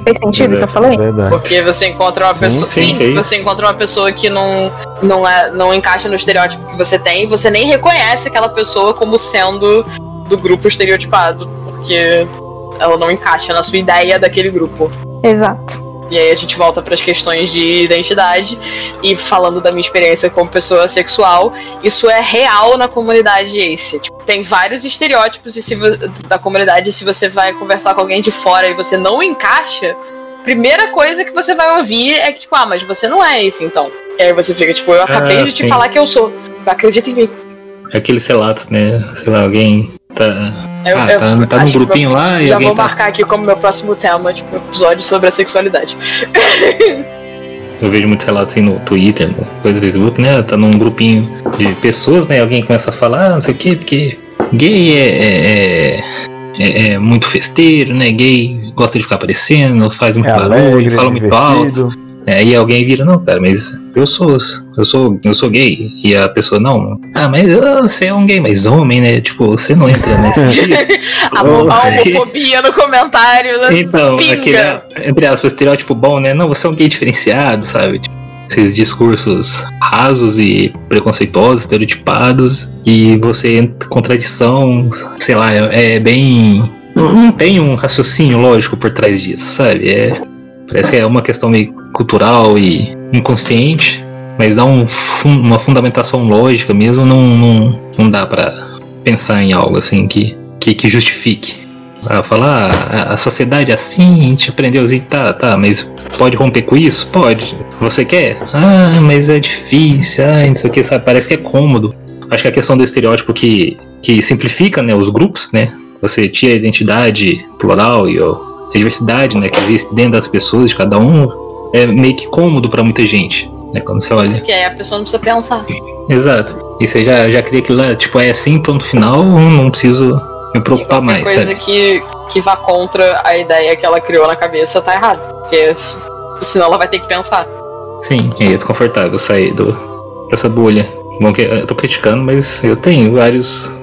Fez sentido o que eu falei? Verdade. Porque você encontra uma pessoa. sim, Sim, sim. você encontra uma pessoa que não, não, é, não encaixa no estereótipo que você tem, e você nem reconhece aquela pessoa como sendo do grupo estereotipado. Porque ela não encaixa na sua ideia daquele grupo. Exato. E aí a gente volta para as questões de identidade e falando da minha experiência como pessoa sexual, isso é real na comunidade ace. Tipo, tem vários estereótipos e se da comunidade, se você vai conversar com alguém de fora e você não encaixa, primeira coisa que você vai ouvir é que tipo, ah, mas você não é esse então. E aí você fica tipo, eu acabei Ah, de te sim. falar que eu sou. Acredita em mim. Aqueles relatos, né? Sei lá, alguém tá. Eu, ah, eu tá, tá que grupinho lá e Já vou tá. marcar aqui como meu próximo tema, tipo, episódio sobre a sexualidade. *laughs* Eu vejo muitos relatos assim no Twitter, no coisa do Facebook, né? Tá num grupinho de pessoas, né? Alguém começa a falar, ah, não sei o quê, porque gay é, é, é- é muito festeiro, né? Gay gosta de ficar aparecendo, faz muito É barulho, alegre, fala muito alto. É, e alguém vira, não, cara, mas eu sou, eu sou, eu sou gay. E a pessoa, não, ah, mas ah, você é um gay, mas homem, né? Tipo, você não entra nesse *laughs* tipo. A, Oh. a homofobia no comentário. né? Então, Pinga. aquele, entre aspas, estereótipo bom, né? Não, você é um gay diferenciado, sabe? Tipo, esses discursos rasos e preconceituosos, estereotipados, e você entra em contradição, sei lá, é, é bem. Não, não tem um raciocínio lógico por trás disso, sabe? É, parece que é uma questão meio cultural e inconsciente, mas dá um, uma fundamentação lógica mesmo, não, não, não dá pra pensar em algo assim que, que, que justifique. a falar ah, a, sociedade é assim, a gente aprendeu assim, tá, tá, mas pode romper com isso? Pode. Você quer? Ah, mas é difícil, ah, não sei o que, sabe? Parece que é cômodo. Acho que a questão do estereótipo que, que simplifica né, os grupos, né? Você tira a identidade plural e a diversidade né, que existe dentro das pessoas, de cada um, é meio que cômodo para muita gente. Né, quando você olha. Porque aí a pessoa não precisa pensar. Exato. E você já, já cria aquilo lá, tipo, é assim, ponto final, não preciso me preocupar mais. coisa sabe? que, que vá contra a ideia que ela criou na cabeça tá errado. Porque senão ela vai ter que pensar. Sim, é desconfortável sair do, dessa bolha. Bom, que eu tô criticando, mas eu tenho vários.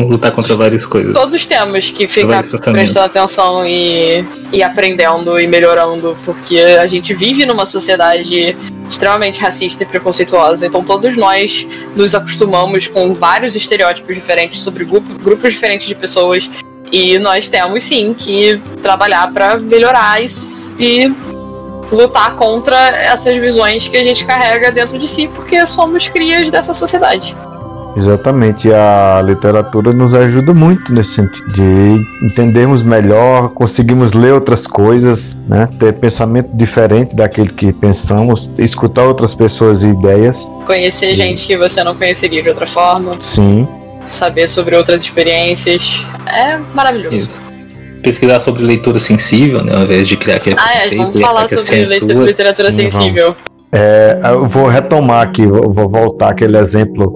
Lutar contra várias coisas. Todos temos que ficar prestando atenção e, e aprendendo e melhorando, porque a gente vive numa sociedade extremamente racista e preconceituosa. Então todos nós nos acostumamos com vários estereótipos diferentes sobre grupo, grupos diferentes de pessoas e nós temos sim que trabalhar para melhorar e, e lutar contra essas visões que a gente carrega dentro de si, porque somos crias dessa sociedade. Exatamente, a literatura nos ajuda muito nesse sentido de entendermos melhor, conseguimos ler outras coisas, né? ter pensamento diferente daquele que pensamos, escutar outras pessoas e ideias. Conhecer Sim. gente que você não conheceria de outra forma. Sim. Saber sobre outras experiências. É maravilhoso. Isso. Pesquisar sobre leitura sensível, né? Ao invés de criar aquele Ah, é, vamos falar sobre literatura Sim, sensível. É, eu vou retomar aqui, vou voltar aquele exemplo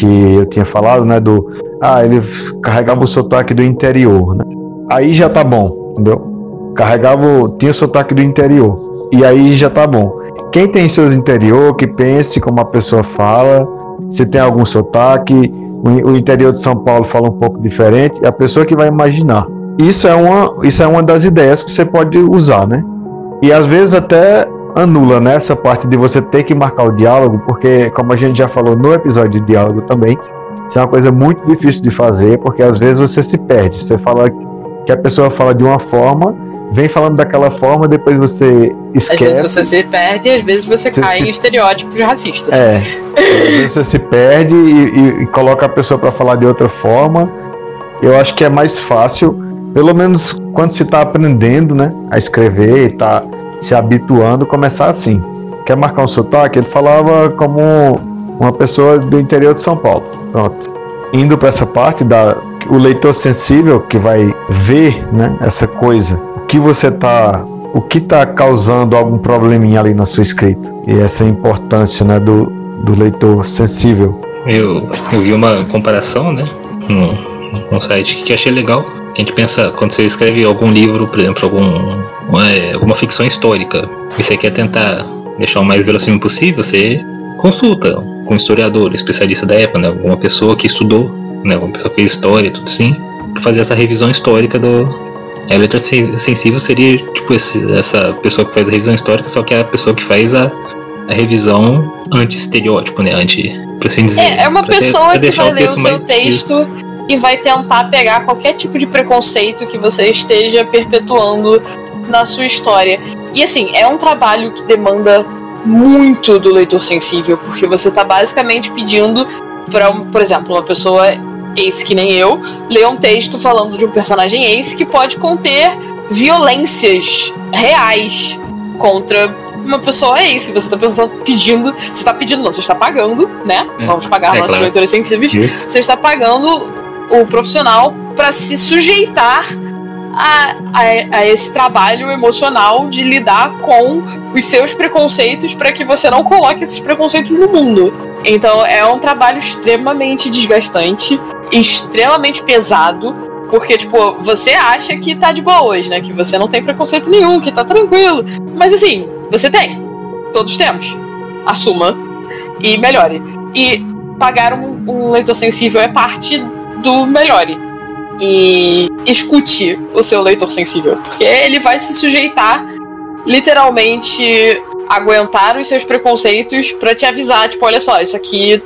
que eu tinha falado, né? Do. Ah, ele carregava o sotaque do interior, né? Aí já tá bom, entendeu? Carregava. Tinha o sotaque do interior. E aí já tá bom. Quem tem seus interior, que pense como a pessoa fala, se tem algum sotaque, o interior de São Paulo fala um pouco diferente, é a pessoa que vai imaginar. Isso é uma, isso é uma das ideias que você pode usar, né? E às vezes até anula nessa né, parte de você ter que marcar o diálogo, porque, como a gente já falou no episódio de diálogo também, isso é uma coisa muito difícil de fazer, porque às vezes você se perde. Você fala que a pessoa fala de uma forma, vem falando daquela forma, depois você esquece. Às vezes você se perde e às vezes você, você cai se... em estereótipos racistas. É. às vezes você se perde e, e, e coloca a pessoa para falar de outra forma. Eu acho que é mais fácil, pelo menos quando se está aprendendo, né, a escrever e tá se habituando, começar assim. Quer marcar um sotaque? Ele falava como uma pessoa do interior de São Paulo. Pronto. Indo para essa parte da o leitor sensível que vai ver, né, essa coisa, o que você tá, o que está causando algum probleminha ali na sua escrita. E essa importância, né, do, do leitor sensível. Eu, eu vi uma comparação, né, no, no site que achei legal a gente pensa, quando você escreve algum livro, por exemplo, algum, é, alguma ficção histórica, e você quer tentar deixar o mais verossímil possível, você consulta com um historiador, especialista da época, né, alguma pessoa que estudou, né, alguma pessoa que fez história, tudo assim, para fazer essa revisão histórica do. A letra sensível seria tipo esse, essa pessoa que faz a revisão histórica, só que é a pessoa que faz a, a revisão anti-estereótipo, né? Anti. Assim dizer. É, é uma pessoa que vai ler o seu texto. Isso e vai tentar pegar qualquer tipo de preconceito que você esteja perpetuando na sua história. E assim, é um trabalho que demanda muito do leitor sensível, porque você está basicamente pedindo para, por exemplo, uma pessoa ace que nem eu, ler um texto falando de um personagem ace que pode conter violências reais contra uma pessoa ace. Você está pensando, pedindo, você está pedindo, não, você está pagando, né? É, Vamos pagar é, nossos claro. leitores sensíveis. Isso. Você está pagando o profissional para se sujeitar a, a, a, esse trabalho emocional de lidar com os seus preconceitos para que você não coloque esses preconceitos no mundo. Então é um trabalho extremamente desgastante, extremamente pesado, porque, tipo, você acha que tá de boa hoje, né? Que você não tem preconceito nenhum, que tá tranquilo. Mas assim, você tem. Todos temos. Assuma e melhore. E pagar um, um leitor sensível é parte do melhore. E escute o seu leitor sensível, porque ele vai se sujeitar literalmente aguentar os seus preconceitos para te avisar, tipo, olha só, isso aqui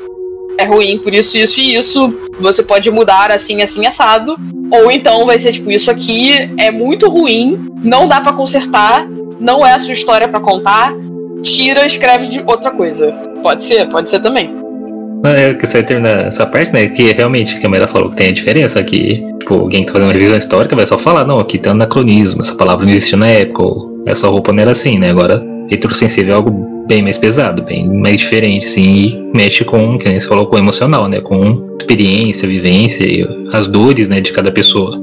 é ruim por isso, isso e isso, você pode mudar assim, assim, assado. Ou então vai ser tipo, isso aqui é muito ruim, não dá para consertar, não é a sua história para contar, tira, escreve de outra coisa. Pode ser, pode ser também. É, que você terminar essa parte, né? Que realmente, que a Mayra falou que tem a diferença, que, tipo, alguém que tá fazendo uma revisão histórica vai só falar, não, aqui tem anacronismo, essa palavra não existia na época, ou essa roupa não era assim, né? Agora, leitura sensível é algo bem mais pesado, bem mais diferente, assim, e mexe com, que nem você falou, com o emocional, né? Com experiência, vivência e as dores, né, de cada pessoa.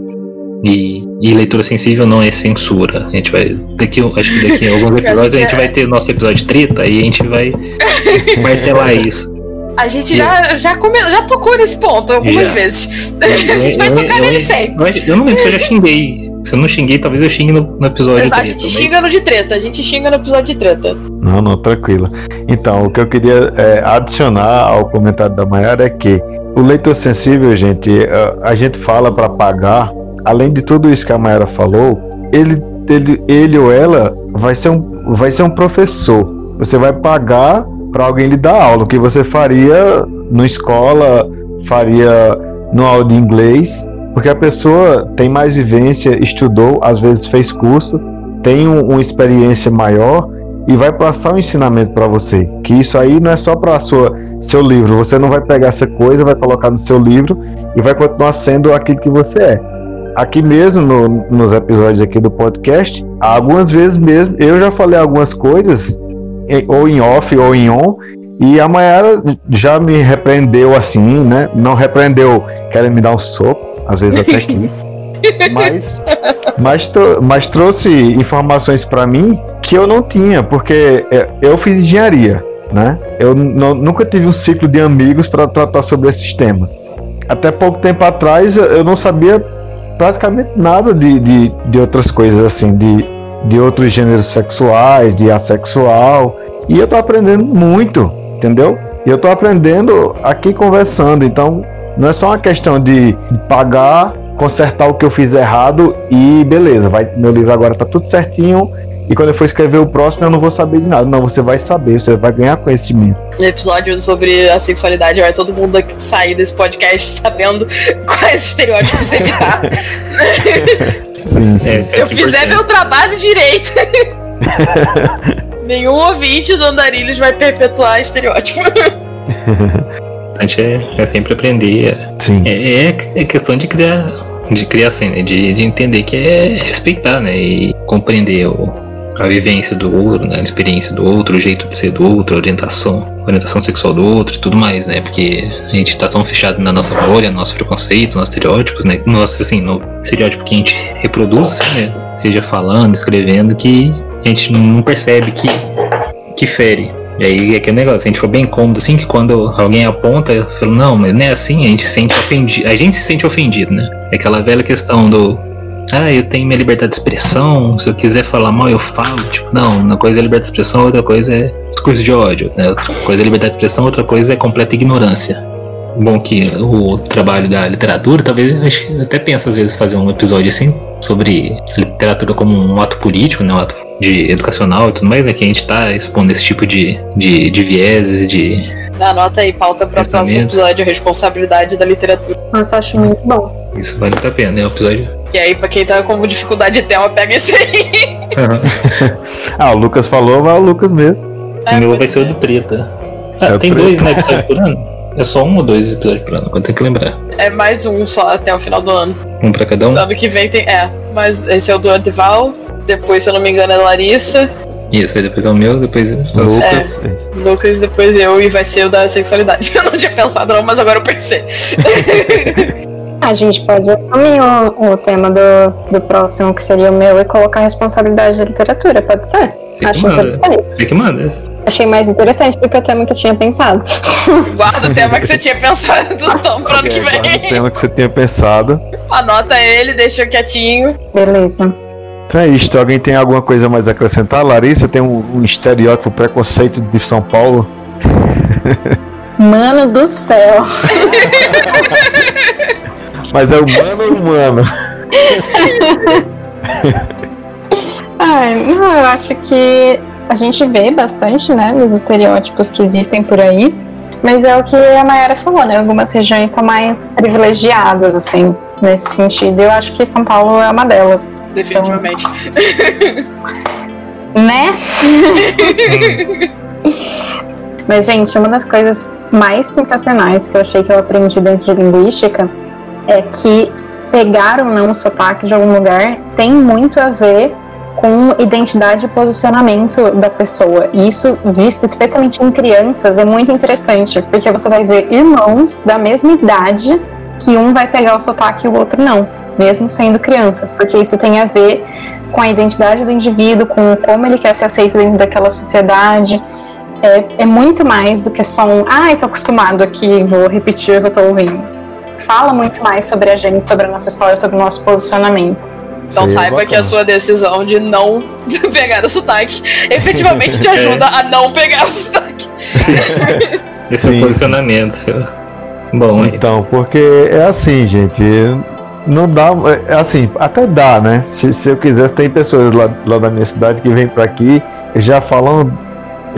E, e, leitura sensível não é censura. A gente vai. Daqui, acho que daqui a alguns *laughs* episódios a gente vai ter nosso episódio treta e a gente vai *laughs* martelar isso. A gente já, já, come, já tocou nesse ponto algumas já. vezes. *laughs* a gente vai tocar eu, nele eu, sempre. Eu não lembro se eu já xinguei. Se eu não xinguei, talvez eu xingue no, no episódio de treta. A gente mas... xinga no de treta, a gente xinga no episódio de treta. Não, não, tranquilo. Então, o que eu queria é, adicionar ao comentário da Mayara é que o leitor sensível, gente, a, a gente fala para pagar além de tudo isso que a Mayara falou, ele, ele, ele ou ela vai ser, um, vai ser um professor. Você vai pagar para alguém lhe dar aula, o que você faria na escola, faria no aula de inglês, porque a pessoa tem mais vivência, estudou, às vezes fez curso, tem um, uma experiência maior e vai passar um ensinamento para você. Que isso aí não é só para sua seu livro. Você não vai pegar essa coisa, vai colocar no seu livro e vai continuar sendo aquilo que você é aqui mesmo no, nos episódios aqui do podcast, algumas vezes mesmo eu já falei algumas coisas ou em off ou em on e a Mayara já me repreendeu assim, né? Não repreendeu querendo me dar um soco, às vezes até *laughs* quis. mas, mas, mas trouxe informações para mim que eu não tinha, porque é, eu fiz engenharia, né? Eu nunca tive um ciclo de amigos para tratar sobre esses temas. Até pouco tempo atrás eu não sabia praticamente nada de, de, de outras coisas assim, de, de outros gêneros sexuais, de assexual. E eu tô aprendendo muito, entendeu? E eu tô aprendendo aqui conversando. Então, não é só uma questão de pagar, consertar o que eu fiz errado e beleza, vai, meu livro agora tá tudo certinho e quando eu for escrever o próximo, eu não vou saber de nada. Não, você vai saber, você vai ganhar conhecimento. No episódio sobre a sexualidade, vai todo mundo sair desse podcast *laughs* sabendo quais estereótipos evitar. *laughs* sim, sim. É, Se eu fizer meu trabalho direito. *laughs* Nenhum ouvinte do Andarilhos vai perpetuar estereótipo. *laughs* A gente é, é sempre aprender. Sim. É, é, é questão de criar de criar assim, né? De, de entender que é respeitar, né? E compreender o, a vivência do outro, né, a experiência do outro, o jeito de ser do outro, a orientação, orientação sexual do outro e tudo mais, né? Porque a gente tá tão fechado na nossa bolha, nossos preconceitos, nossos estereótipos, né? Nossa, assim, no estereótipo que a gente reproduz, né? Seja falando, escrevendo, que a gente não percebe que, que fere. E aí é aquele negócio, a gente foi bem cômodo assim que quando alguém aponta, eu falo, não, mas não é assim, a gente se sente ofendido. A gente se sente ofendido, né? É aquela velha questão do ah, eu tenho minha liberdade de expressão, se eu quiser falar mal, eu falo. Tipo, não, uma coisa é liberdade de expressão, outra coisa é discurso de ódio. Né? Outra coisa é liberdade de expressão, outra coisa é completa ignorância. Bom que o trabalho da literatura, talvez acho, até penso às vezes fazer um episódio assim sobre literatura como um ato político, né, um ato de educacional e tudo mais, né, que a gente está expondo esse tipo de, de, de vieses, de Anota aí, pauta para o próximo episódio, responsabilidade da literatura. Nossa, acho muito bom. Isso vale a pena, né? O episódio. E aí, pra quem tá com dificuldade de tema, pega esse aí. *laughs* ah, o Lucas falou, vai o Lucas mesmo. É, o meu vai ser o do treta. Ah, é tem dois, né, episódios por ano? É só um ou dois episódios por ano, eu tenho que lembrar. É mais um só até o final do ano. Um pra cada um? Ano que vem tem. É, mas esse é o do Antival, depois, se eu não me engano, é Larissa. Isso, aí depois é o meu, depois é o Lucas. É, Lucas, depois eu e vai ser o da sexualidade. *laughs* Eu não tinha pensado não, mas agora eu pensei. *laughs* A gente pode assumir o, o tema do, do próximo, que seria o meu, e colocar a responsabilidade da literatura, pode ser? Você Acho que interessante. Você que manda. Achei mais interessante do que o tema que eu tinha pensado. *laughs* Guarda o tema que você tinha pensado, então, pro ano que vem. Guarda o tema que você tinha pensado. Anota ele, deixa quietinho. Beleza. Então é isto. Alguém tem alguma coisa mais a acrescentar? Larissa tem um, um estereótipo, preconceito de São Paulo? *laughs* Mano do céu. *laughs* Mas é humano ou humano? *laughs* Ai, não, eu acho que a gente vê bastante, né, dos estereótipos que existem por aí. Mas é o que a Mayara falou, né? Algumas regiões são mais privilegiadas, assim nesse sentido. Eu acho que São Paulo é uma delas. Definitivamente. Então, né? *laughs* Mas, gente, uma das coisas mais sensacionais que eu achei que eu aprendi dentro de linguística é que pegar ou não o sotaque de algum lugar tem muito a ver com identidade e posicionamento da pessoa. E isso, visto especialmente em crianças, é muito interessante, porque você vai ver irmãos da mesma idade que um vai pegar o sotaque e o outro não, mesmo sendo crianças, porque isso tem a ver com a identidade do indivíduo, com como ele quer ser aceito dentro daquela sociedade. É, é muito mais do que só um, ai, ah, tô acostumado aqui, vou repetir o que eu tô ouvindo. Fala muito mais sobre a gente, sobre a nossa história, sobre o nosso posicionamento. Então Sim, saiba que a sua decisão de não *laughs* pegar o sotaque efetivamente te *laughs* ajuda é. a não pegar o sotaque. *laughs* Esse é o posicionamento seu. Bom, então, porque é assim, gente. Não dá. É assim, até dá, né? Se, se eu quisesse, tem pessoas lá, lá da minha cidade que vêm para aqui e já falam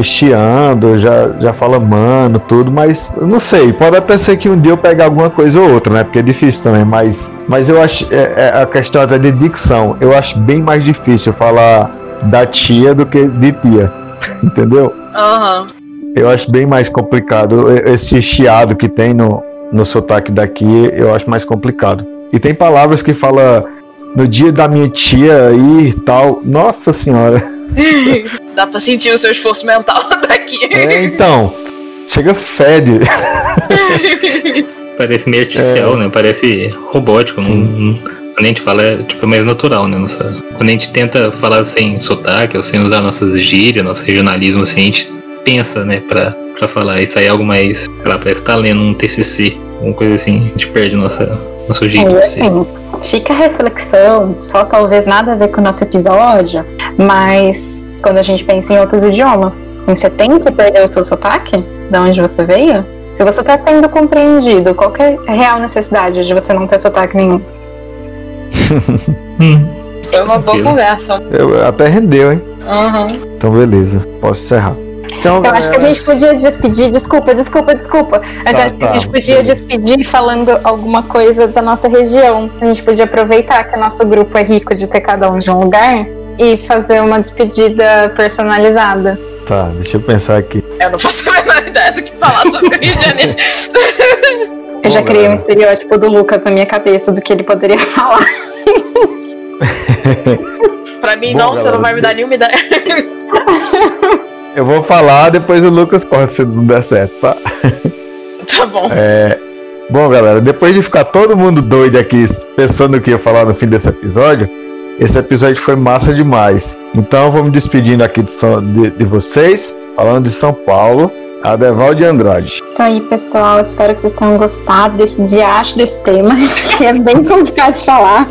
chiando, já, já fala mano, tudo, mas não sei, pode até ser que um dia eu pegue alguma coisa ou outra, né? Porque é difícil também, mas, mas eu acho, é, é a questão até de dicção, eu acho bem mais difícil falar da tia do que de tia, *laughs* entendeu? Aham. Uhum. Eu acho bem mais complicado, esse chiado que tem no, no sotaque daqui, eu acho mais complicado. E tem palavras que fala no dia da minha tia e tal, nossa senhora. *laughs* Dá pra sentir o seu esforço mental *laughs* daqui. É, então. Chega fede. *laughs* Parece meio artificial, é. né? Parece robótico. Não, quando a gente fala, é tipo, é mais natural, né? Nossa, quando a gente tenta falar sem sotaque, ou sem usar nossas gírias, nosso regionalismo, assim, a gente pensa, né, pra, pra falar. Isso aí é algo mais, sei lá, parece que tá lendo um TCC, alguma coisa assim. A gente perde nossa, nosso jeito é, de ser. Assim, fica a reflexão, só talvez nada a ver com o nosso episódio, mas quando a gente pensa em outros idiomas, assim, você tem que perder o seu sotaque de onde você veio? Se você está sendo compreendido, qual é a real necessidade de você não ter sotaque nenhum? Foi *laughs* uma boa conversa. Eu, até rendeu, hein? Uhum. Então, beleza, posso encerrar. Então, eu acho que a gente podia despedir, desculpa, desculpa, desculpa. Mas tá, acho que a gente tá, podia sim. despedir falando alguma coisa da nossa região. A gente podia aproveitar que o nosso grupo é rico de ter cada um de um lugar e fazer uma despedida personalizada. Tá, deixa eu pensar aqui. Eu não faço a menor ideia do que falar sobre o Rio de Janeiro. Eu já criei um estereótipo do Lucas na minha cabeça do que ele poderia *laughs* falar. pra mim, Bom, não, galera, você não vai me dar nenhuma ideia. *laughs* Eu vou falar, depois o Lucas corta se não der certo, tá? *laughs* Tá bom. É, bom, galera, depois de ficar todo mundo doido aqui pensando o que ia falar no fim desse episódio, esse episódio foi massa demais. Então vou me despedindo aqui de, de, de vocês, falando de São Paulo. Adeval de Andrade. Isso aí, pessoal. Espero que vocês tenham gostado desse diacho desse tema, *laughs* que é bem complicado de falar,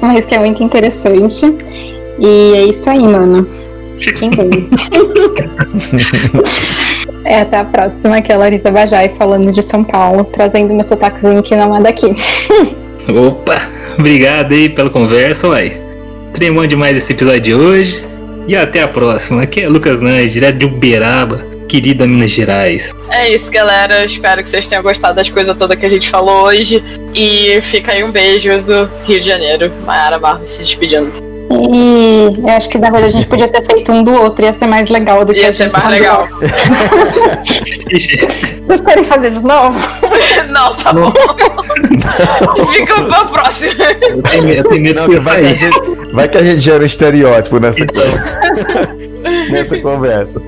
mas que é muito interessante. E é isso aí, mano. Fiquem bem. é, até a próxima, que é a Larissa Bajai falando de São Paulo, trazendo meu sotaquezinho que não é daqui. *laughs* Opa! Obrigado aí pela conversa, uai. Tremou demais esse episódio de hoje. E até a próxima. Aqui é Lucas Nange, direto de Uberaba, querida Minas Gerais. É isso, galera. Espero que vocês tenham gostado das coisas todas que a gente falou hoje. E fica aí um beijo do Rio de Janeiro. Mayara Barros se despedindo. E eu acho que na verdade a gente podia ter feito um do outro, ia ser mais legal do que Ia ser mais legal. *laughs* Vocês querem fazer de novo? *laughs* Não, tá bom. Fica pra próxima. Eu tenho, eu tenho medo que vai. Que gente, vai que a gente gera um estereótipo nessa, *laughs* nessa conversa.